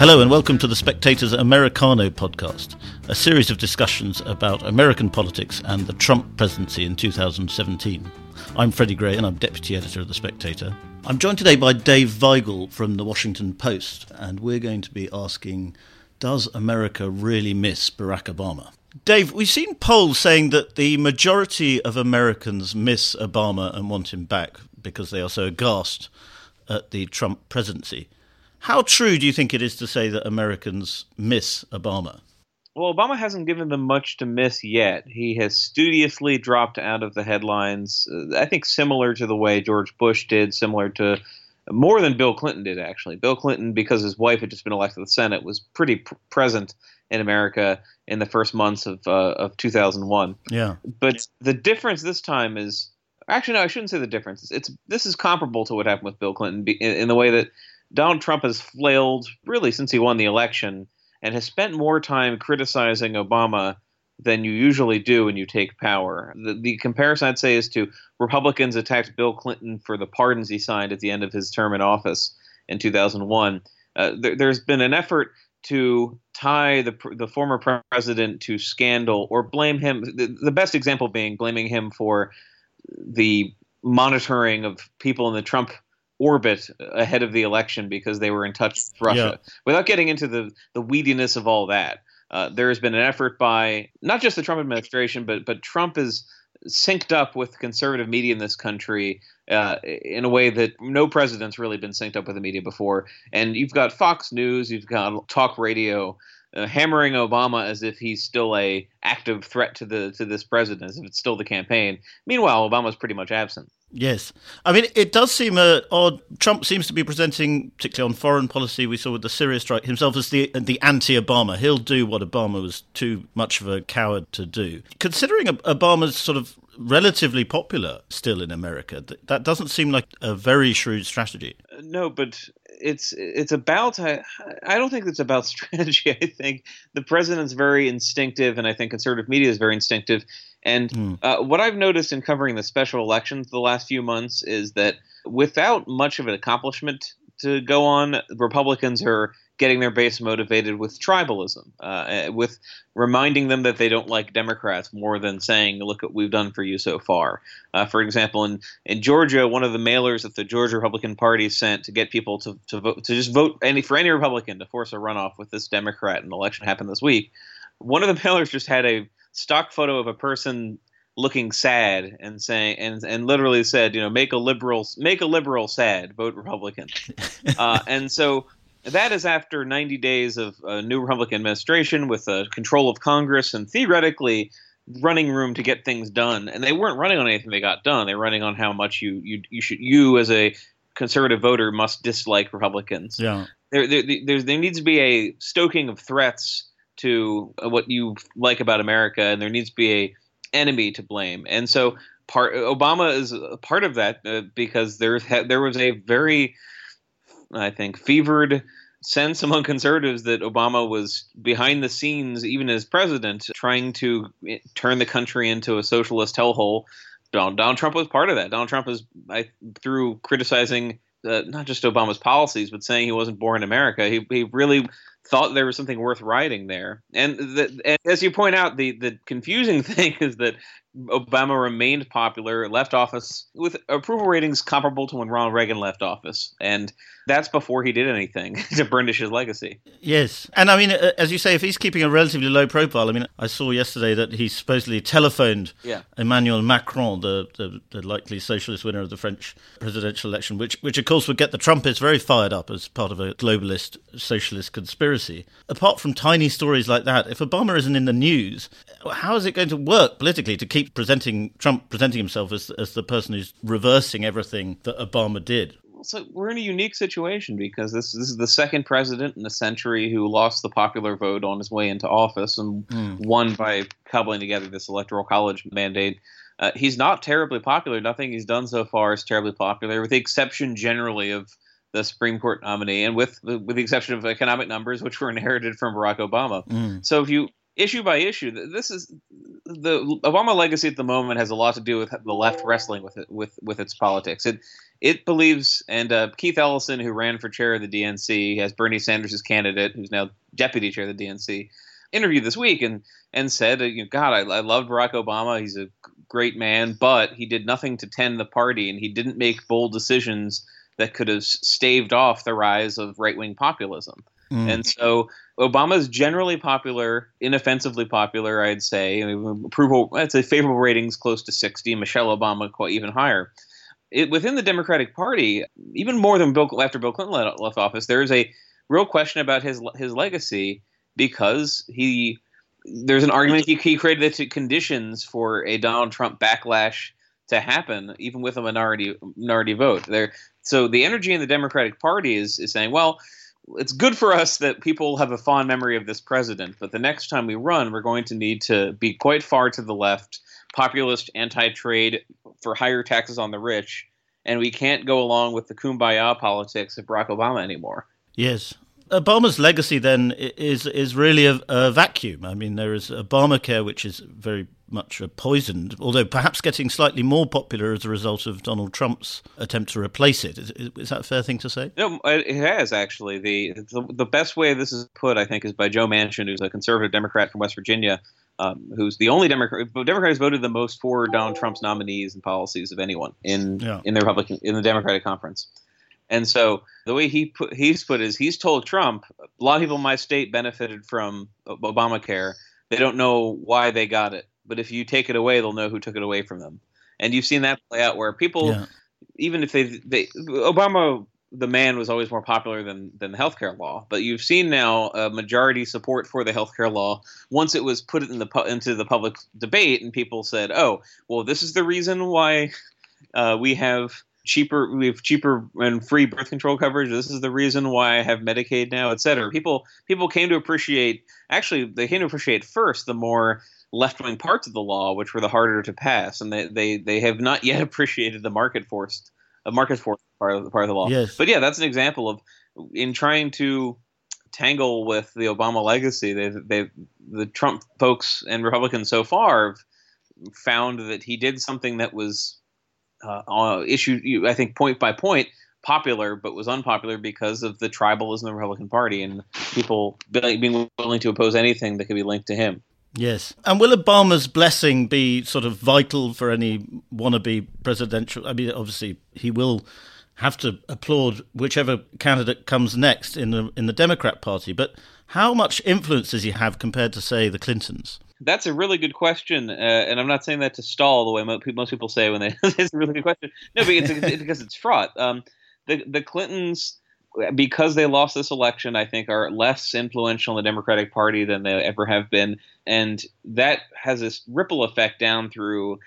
Hello and welcome to the Spectator's Americano podcast, a series of discussions about American politics and the Trump presidency in 2017. I'm Freddy Gray and I'm deputy editor of The Spectator. I'm joined today by Dave Weigel from The Washington Post, and we're going to be asking Does America really miss Barack Obama? Dave, we've seen polls saying that the majority of Americans miss Obama and want him back because they are so aghast at the Trump presidency. How true do you think it is to say that Americans miss Obama? Well, Obama hasn't given them much to miss yet. He has studiously dropped out of the headlines. Uh, I think similar to the way George Bush did, similar to more than Bill Clinton did, actually. Bill Clinton, because his wife had just been elected to the Senate, was pretty pr- present in America in the first months of uh, of 2001. Yeah. But the difference this time is actually no, I shouldn't say the difference. It's, it's this is comparable to what happened with Bill Clinton in, in the way that Donald Trump has flailed really since he won the election and has spent more time criticizing Obama than you usually do when you take power. The, the, comparison I'd say is to Republicans attacked Bill Clinton for the pardons he signed at the end of his term in office in 2001. Uh, there, has been an effort to tie the the former president to scandal or blame him. The, the best example being blaming him for the monitoring of people in the Trump orbit ahead of the election because they were in touch with Russia. Yeah. Without getting into the the weediness of all that, uh, there has been an effort by not just the Trump administration, but but Trump is synced up with conservative media in this country uh, in a way that no president's really been synced up with the media before. And you've got Fox News, you've got talk radio. Uh, hammering Obama as if he's still a active threat to the to this president, as if it's still the campaign. Meanwhile, Obama's pretty much absent. Yes. I mean, it does seem uh, odd. Trump seems to be presenting, particularly on foreign policy, we saw with the Syria strike, himself as the, the anti Obama. He'll do what Obama was too much of a coward to do. Considering Obama's sort of relatively popular still in America, that doesn't seem like a very shrewd strategy. Uh, no, but it's it's about I, I don't think it's about strategy. I think the president's very instinctive, and I think conservative media is very instinctive and mm. uh, what I've noticed in covering the special elections the last few months is that without much of an accomplishment to go on, Republicans are getting their base motivated with tribalism, uh, eh, with reminding them that they don't like Democrats more than saying, "Look what we've done for you so far." Uh, for example, in in Georgia, one of the mailers that the Georgia Republican Party sent to get people to to vote to just vote any for any Republican to force a runoff with this Democrat, and the election happened this week. One of the mailers just had a stock photo of a person looking sad and saying and and literally said, you know, make a liberal make a liberal sad, vote Republican. uh, and so that is after 90 days of a new Republican administration with a control of Congress and theoretically running room to get things done. And they weren't running on anything they got done. They're running on how much you you you should you as a conservative voter must dislike Republicans. Yeah. There, there, there, there needs to be a stoking of threats to what you like about America, and there needs to be a enemy to blame. And so part Obama is part of that uh, because there there was a very, I think, fevered sense among conservatives that Obama was behind the scenes, even as president, trying to eh, turn the country into a socialist hellhole. Donald, Donald Trump was part of that. Donald Trump is I, through criticizing uh, not just Obama's policies, but saying he wasn't born in America, he, he really thought there was something worth writing there. And, the, and as you point out, the the confusing thing is that Obama remained popular, left office with approval ratings comparable to when Ronald Reagan left office, and that's before he did anything to burnish his legacy. Yes, and I mean, uh, as you say, if he's keeping a relatively low profile, I mean, I saw yesterday that he supposedly telephoned yeah. Emmanuel Macron, the, the, the likely socialist winner of the French presidential election, which which of course would get the Trumpists very fired up as part of a globalist socialist conspiracy. Apart from tiny stories like that, if Obama isn't in the news, how is it going to work politically to keep presenting Trump presenting himself as as the person who's reversing everything that Obama did? so we're in a unique situation because this this is the second president in a century who lost the popular vote on his way into office and mm. won by cobbling together this electoral college mandate. Uh, he's not terribly popular. Nothing he's done so far is terribly popular, with the exception generally of the Supreme Court nominee, and with with the exception of economic numbers, which were inherited from Barack Obama. Mm. So if you issue by issue, this is the Obama legacy at the moment has a lot to do with the left wrestling with it, with with its politics. It it believes, and uh, Keith Ellison, who ran for chair of the DNC, has Bernie Sanders' candidate, who's now deputy chair of the DNC, interviewed this week and and said, you know, God, I, I love Barack Obama. He's a great man, but he did nothing to tend the party, and he didn't make bold decisions that could have staved off the rise of right wing populism. Mm. And so Obama is generally popular, inoffensively popular, I'd say. Approval, I'd say favorable ratings close to 60. Michelle Obama quite even higher. It, within the Democratic Party, even more than Bill, after Bill Clinton left office, there is a real question about his his legacy because he there's an argument he, he created the conditions for a Donald Trump backlash to happen, even with a minority minority vote. There, so the energy in the Democratic Party is is saying, well, it's good for us that people have a fond memory of this president, but the next time we run, we're going to need to be quite far to the left, populist, anti-trade, for higher taxes on the rich, and we can't go along with the kumbaya politics of Barack Obama anymore. Yes, Obama's legacy then is is really a, a, vacuum. I mean, there is Obamacare, which is very much poisoned, although perhaps getting slightly more popular as a result of Donald Trump's attempt to replace it. Is, is that a fair thing to say? No, it has actually. The, the, the best way this is put, I think, is by Joe Manchin, who's a conservative Democrat from West Virginia. Um, who's the only Democrat? Democrats voted the most for Donald Trump's nominees and policies of anyone in yeah. in the Republican in the Democratic conference. And so the way he put he's put is he's told Trump a lot of people in my state benefited from Obamacare. They don't know why they got it, but if you take it away, they'll know who took it away from them. And you've seen that play out where people, yeah. even if they they Obama the man was always more popular than than the healthcare law. But you've seen now a majority support for the healthcare law once it was put in the into the public debate, and people said, "Oh, well, this is the reason why uh, we have cheaper we have cheaper and free birth control coverage this is the reason why i have medicaid now et cetera people people came to appreciate actually they came to appreciate first the more left-wing parts of the law which were the harder to pass and they they, they have not yet appreciated the market forced a market force part of the part of the law yes. but yeah that's an example of in trying to tangle with the obama legacy they they the trump folks and republicans so far have found that he did something that was uh, uh issue, I think, point by point, popular, but was unpopular because of the tribalism of the Republican Party and people being willing to oppose anything that could be linked to him. Yes. And will Obama's blessing be sort of vital for any wannabe presidential? I mean, obviously, he will have to applaud whichever candidate comes next in the in the Democrat Party. But how much influence does he have compared to, say, the Clintons? That's a really good question, uh, and I'm not saying that to stall the way most people say when they. it's a really good question. No, but it's, it's because it's fraught. Um, the the Clintons, because they lost this election, I think are less influential in the Democratic Party than they ever have been, and that has this ripple effect down through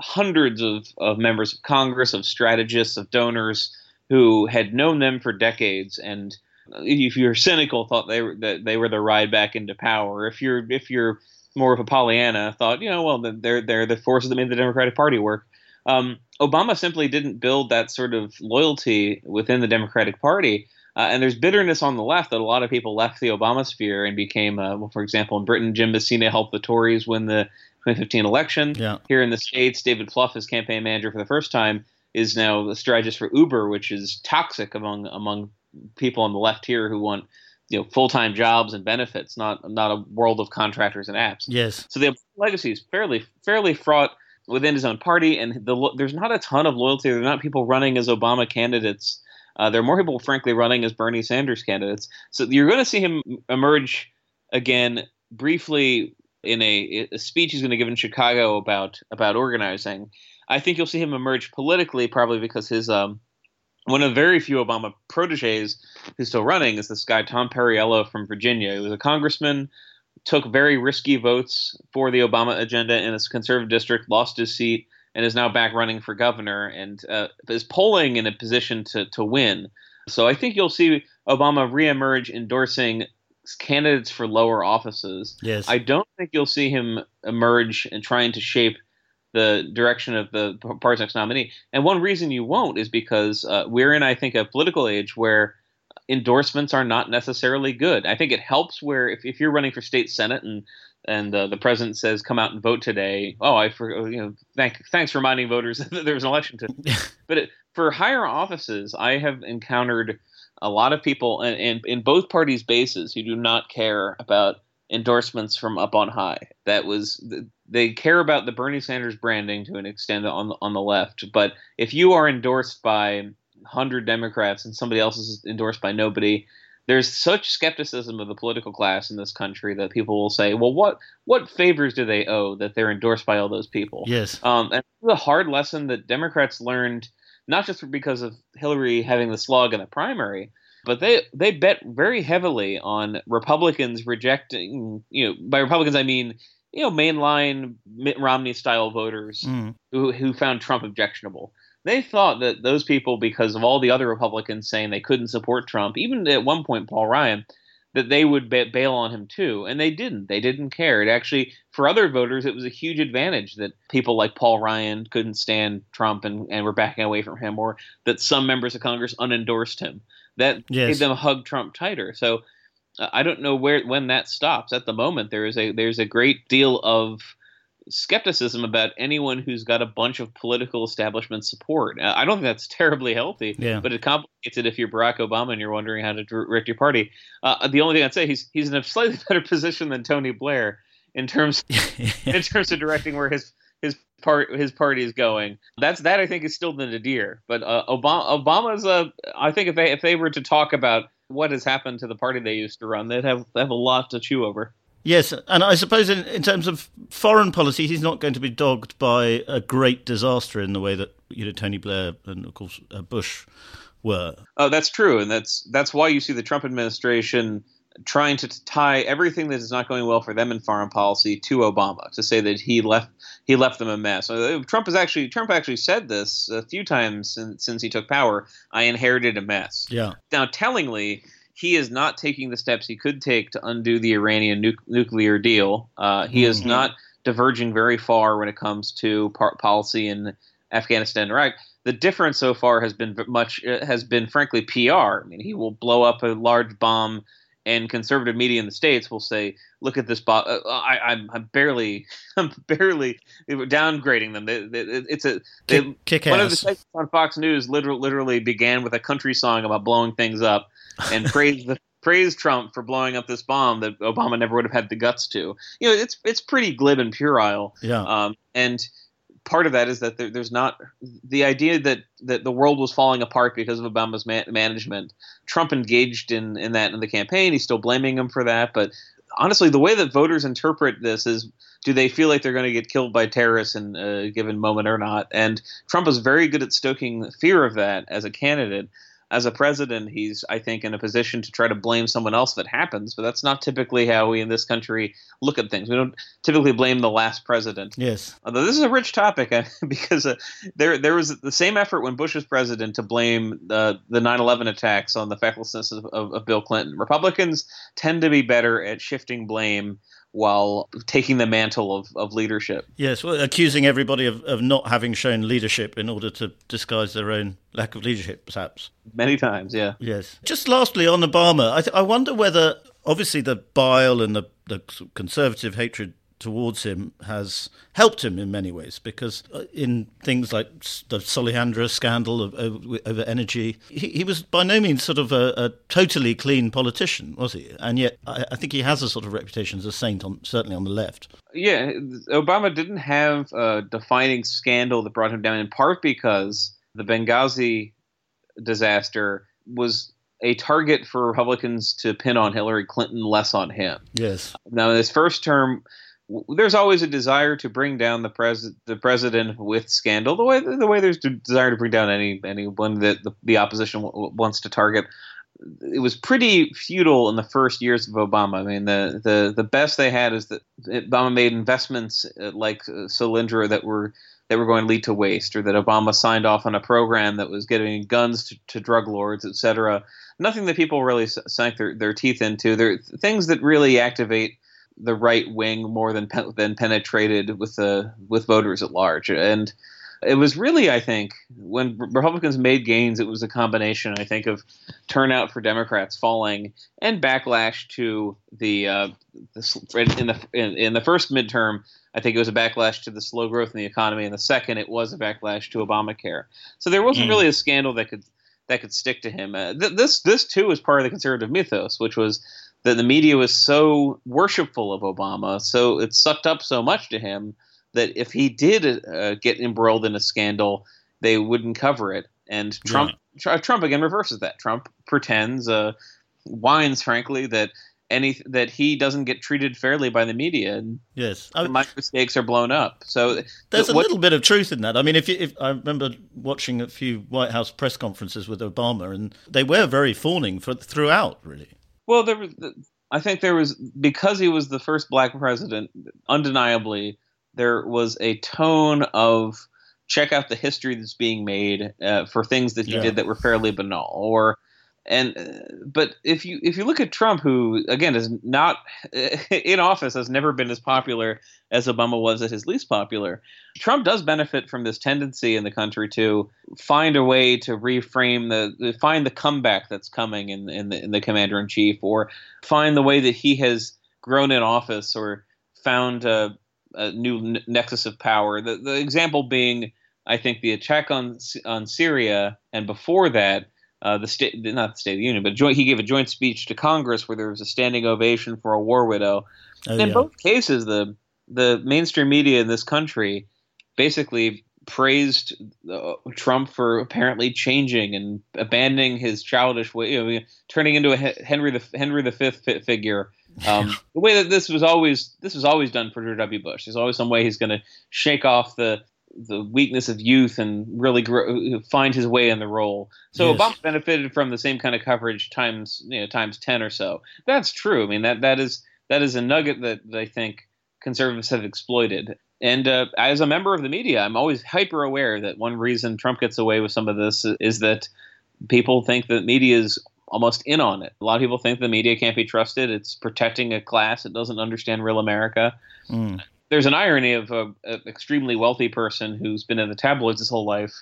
hundreds of, of members of Congress, of strategists, of donors who had known them for decades. And if you're cynical thought they were that they were the ride back into power. If you're if you're more of a Pollyanna, thought, you know, well, they're they're the forces that made the Democratic Party work. Um, Obama simply didn't build that sort of loyalty within the Democratic Party. Uh, and there's bitterness on the left that a lot of people left the Obama sphere and became, uh, well, for example, in Britain, Jim Messina helped the Tories win the 2015 election. Yeah. Here in the States, David Plouffe, his campaign manager for the first time, is now the strategist for Uber, which is toxic among among people on the left here who want you know full time jobs and benefits, not not a world of contractors and apps. Yes. So the legacy is fairly fairly fraught within his own party, and the, there's not a ton of loyalty. There are not people running as Obama candidates. Uh, there are more people, frankly, running as Bernie Sanders candidates. So you're going to see him emerge again briefly in a, a speech he's going to give in Chicago about about organizing. I think you'll see him emerge politically, probably because his um, one of the very few Obama proteges who's still running is this guy Tom Perriello from Virginia. He was a congressman, took very risky votes for the Obama agenda in his conservative district, lost his seat, and is now back running for governor and uh, is polling in a position to to win. So I think you'll see Obama reemerge endorsing candidates for lower offices. Yes. I don't think you'll see him emerge and trying to shape the direction of the party's next nominee. And one reason you won't is because uh, we're in, I think, a political age where endorsements are not necessarily good. I think it helps where if, if you're running for state senate and and uh, the president says, "Come out and vote today." Oh, I for you know, thank thanks for reminding voters that there was an election to. but it, for higher offices, I have encountered a lot of people in, in, in both parties' bases who do not care about endorsements from up on high. That was they care about the Bernie Sanders branding to an extent on the, on the left, but if you are endorsed by 100 Democrats and somebody else is endorsed by nobody, there's such skepticism of the political class in this country that people will say, "Well, what what favors do they owe that they're endorsed by all those people?" Yes, um, and the hard lesson that Democrats learned, not just because of Hillary having the slug in the primary, but they they bet very heavily on Republicans rejecting. You know, by Republicans I mean you know mainline Mitt Romney style voters mm. who who found Trump objectionable they thought that those people, because of all the other Republicans saying they couldn't support Trump, even at one point Paul Ryan, that they would bail on him too, and they didn't. They didn't care. It actually, for other voters, it was a huge advantage that people like Paul Ryan couldn't stand Trump and, and were backing away from him, or that some members of Congress unendorsed him. That yes. made them hug Trump tighter. So uh, I don't know where when that stops. At the moment, there is a there's a great deal of skepticism about anyone who's got a bunch of political establishment support. I don't think that's terribly healthy, yeah. but it complicates it if you're Barack Obama and you're wondering how to direct your party. Uh, the only thing I'd say he's he's in a slightly better position than Tony Blair in terms in terms of directing where his his part his party is going. That's that I think is still the nadir. But uh, Obama Obama's a I think if they if they were to talk about what has happened to the party they used to run, they'd have they have a lot to chew over. Yes, and I suppose in, in terms of foreign policy, he's not going to be dogged by a great disaster in the way that you know Tony Blair and of course uh, Bush were. Oh, that's true, and that's that's why you see the Trump administration trying to tie everything that is not going well for them in foreign policy to Obama to say that he left he left them a mess. Uh, Trump has actually Trump actually said this a few times since, since he took power. I inherited a mess. Yeah. Now, tellingly, he is not taking the steps he could take to undo the Iranian nu- nuclear deal. Uh, he mm-hmm. is not diverging very far when it comes to par- policy in Afghanistan and Iraq. The difference so far has been much uh, has been frankly PR. I mean, he will blow up a large bomb, and conservative media in the states will say, "Look at this bomb." Uh, I, am barely, I'm barely downgrading them. They, they, it's a they, kick, kick one ass. of the segments on Fox News literally, literally began with a country song about blowing things up and praise the praise Trump for blowing up this bomb that Obama never would have had the guts to. You know, it's it's pretty glib and puerile. Yeah. Um, and part of that is that there, there's not the idea that that the world was falling apart because of Obama's management. Trump engaged in in that in the campaign. He's still blaming him for that, but honestly, the way that voters interpret this is do they feel like they're going to get killed by terrorists in a given moment or not? And Trump is very good at stoking fear of that as a candidate as a president, he's, I think, in a position to try to blame someone else if it happens. But that's not typically how we in this country look at things. We don't typically blame the last president. Yes. Although this is a rich topic because uh, there there was the same effort when Bush was president to blame the the 9/11 attacks on the fecklessness of, of, of Bill Clinton. Republicans tend to be better at shifting blame while taking the mantle of, of leadership. Yes, well, accusing everybody of, of not having shown leadership in order to disguise their own lack of leadership, perhaps. Many times, yeah. Yes. Just lastly on Obama, I, th- I wonder whether, obviously, the bile and the, the conservative hatred towards him has helped him in many ways because uh, in things like the Solyndra scandal of, over, over energy, he, he, was by no means sort of a, a, totally clean politician, was he? And yet, I, I, think he has a sort of reputation as a saint, on certainly on the left. Yeah, Obama didn't have a defining scandal that brought him down, in part because the Benghazi disaster was a target for Republicans to pin on Hillary Clinton, less on him. Yes. Now, in his first term, there's always a desire to bring down the pres the president with scandal. The way the way there's a desire to bring down any anyone that the, the opposition w- wants to target. It was pretty futile in the first years of Obama. I mean, the the, the best they had is that Obama made investments uh, like uh, Solyndra that were that were going to lead to waste, or that Obama signed off on a program that was giving guns to, to drug lords, etc. Nothing that people really sank their, their teeth into. They're things that really activate the right wing more than than penetrated with the with voters at large. And it was really, I think, when Republicans made gains, it was a combination, I think, of turnout for Democrats falling and backlash to the, uh, the in the in, in, the first midterm. I think it was a backlash to the slow growth in the economy, and the second, it was a backlash to Obamacare. So there wasn't mm. really a scandal that could that could stick to him. Uh, th- this this too is part of the conservative mythos, which was that the media was so worshipful of Obama, so it sucked up so much to him that if he did uh, get embroiled in a scandal, they wouldn't cover it. And Trump, yeah. Trump again reverses that. Trump pretends, uh, whines, frankly, that any that he doesn't get treated fairly by the media. And yes, I, my mistakes are blown up. So there's a what, little bit of truth in that. I mean, if, you, if I remember watching a few White House press conferences with Obama, and they were very fawning for throughout, really. Well, there was. I think there was because he was the first black president. Undeniably, there was a tone of check out the history that's being made uh, for things that he yeah. did that were fairly banal or and uh, but if you if you look at Trump, who again is not in office, has never been as popular as Obama was at his least popular. Trump does benefit from this tendency in the country to find a way to reframe the find the comeback that's coming in in the, in the commander in chief, or find the way that he has grown in office or found a, a new nexus of power. The the example being, I think, the attack on on Syria, and before that uh, the state, not the State of the Union, but joint, he gave a joint speech to Congress where there was a standing ovation for a war widow. Oh, in yeah. both cases, the the mainstream media in this country basically praised uh, Trump for apparently changing and abandoning his childish way, you know, turning into a Henry the Henry the Fifth figure. Um, the way that this was always this was always done for George W. Bush. There's always some way he's going to shake off the the weakness of youth and really grow, find his way in the role. So yes. Obama benefited from the same kind of coverage times you know times ten or so. That's true. I mean that that is that is a nugget that, that I think conservatives have exploited. And uh, as a member of the media, I'm always hyper aware that one reason Trump gets away with some of this is that people think that media is almost in on it. A lot of people think the media can't be trusted. It's protecting a class. It doesn't understand real America. Mm there's an irony of an extremely wealthy person who's been in the tabloids his whole life,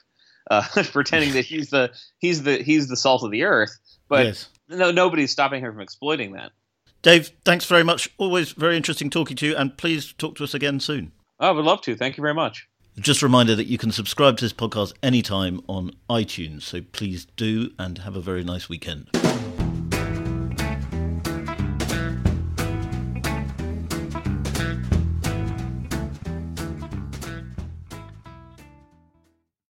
uh, pretending that he's the he's the he's the salt of the earth. But yes. no, nobody's stopping him from exploiting that. Dave, thanks very much. Always very interesting talking to you, and please talk to us again soon. Oh, I would love to. Thank you very much. Just a reminder that you can subscribe to this podcast anytime on iTunes, so please do, and have a very nice weekend.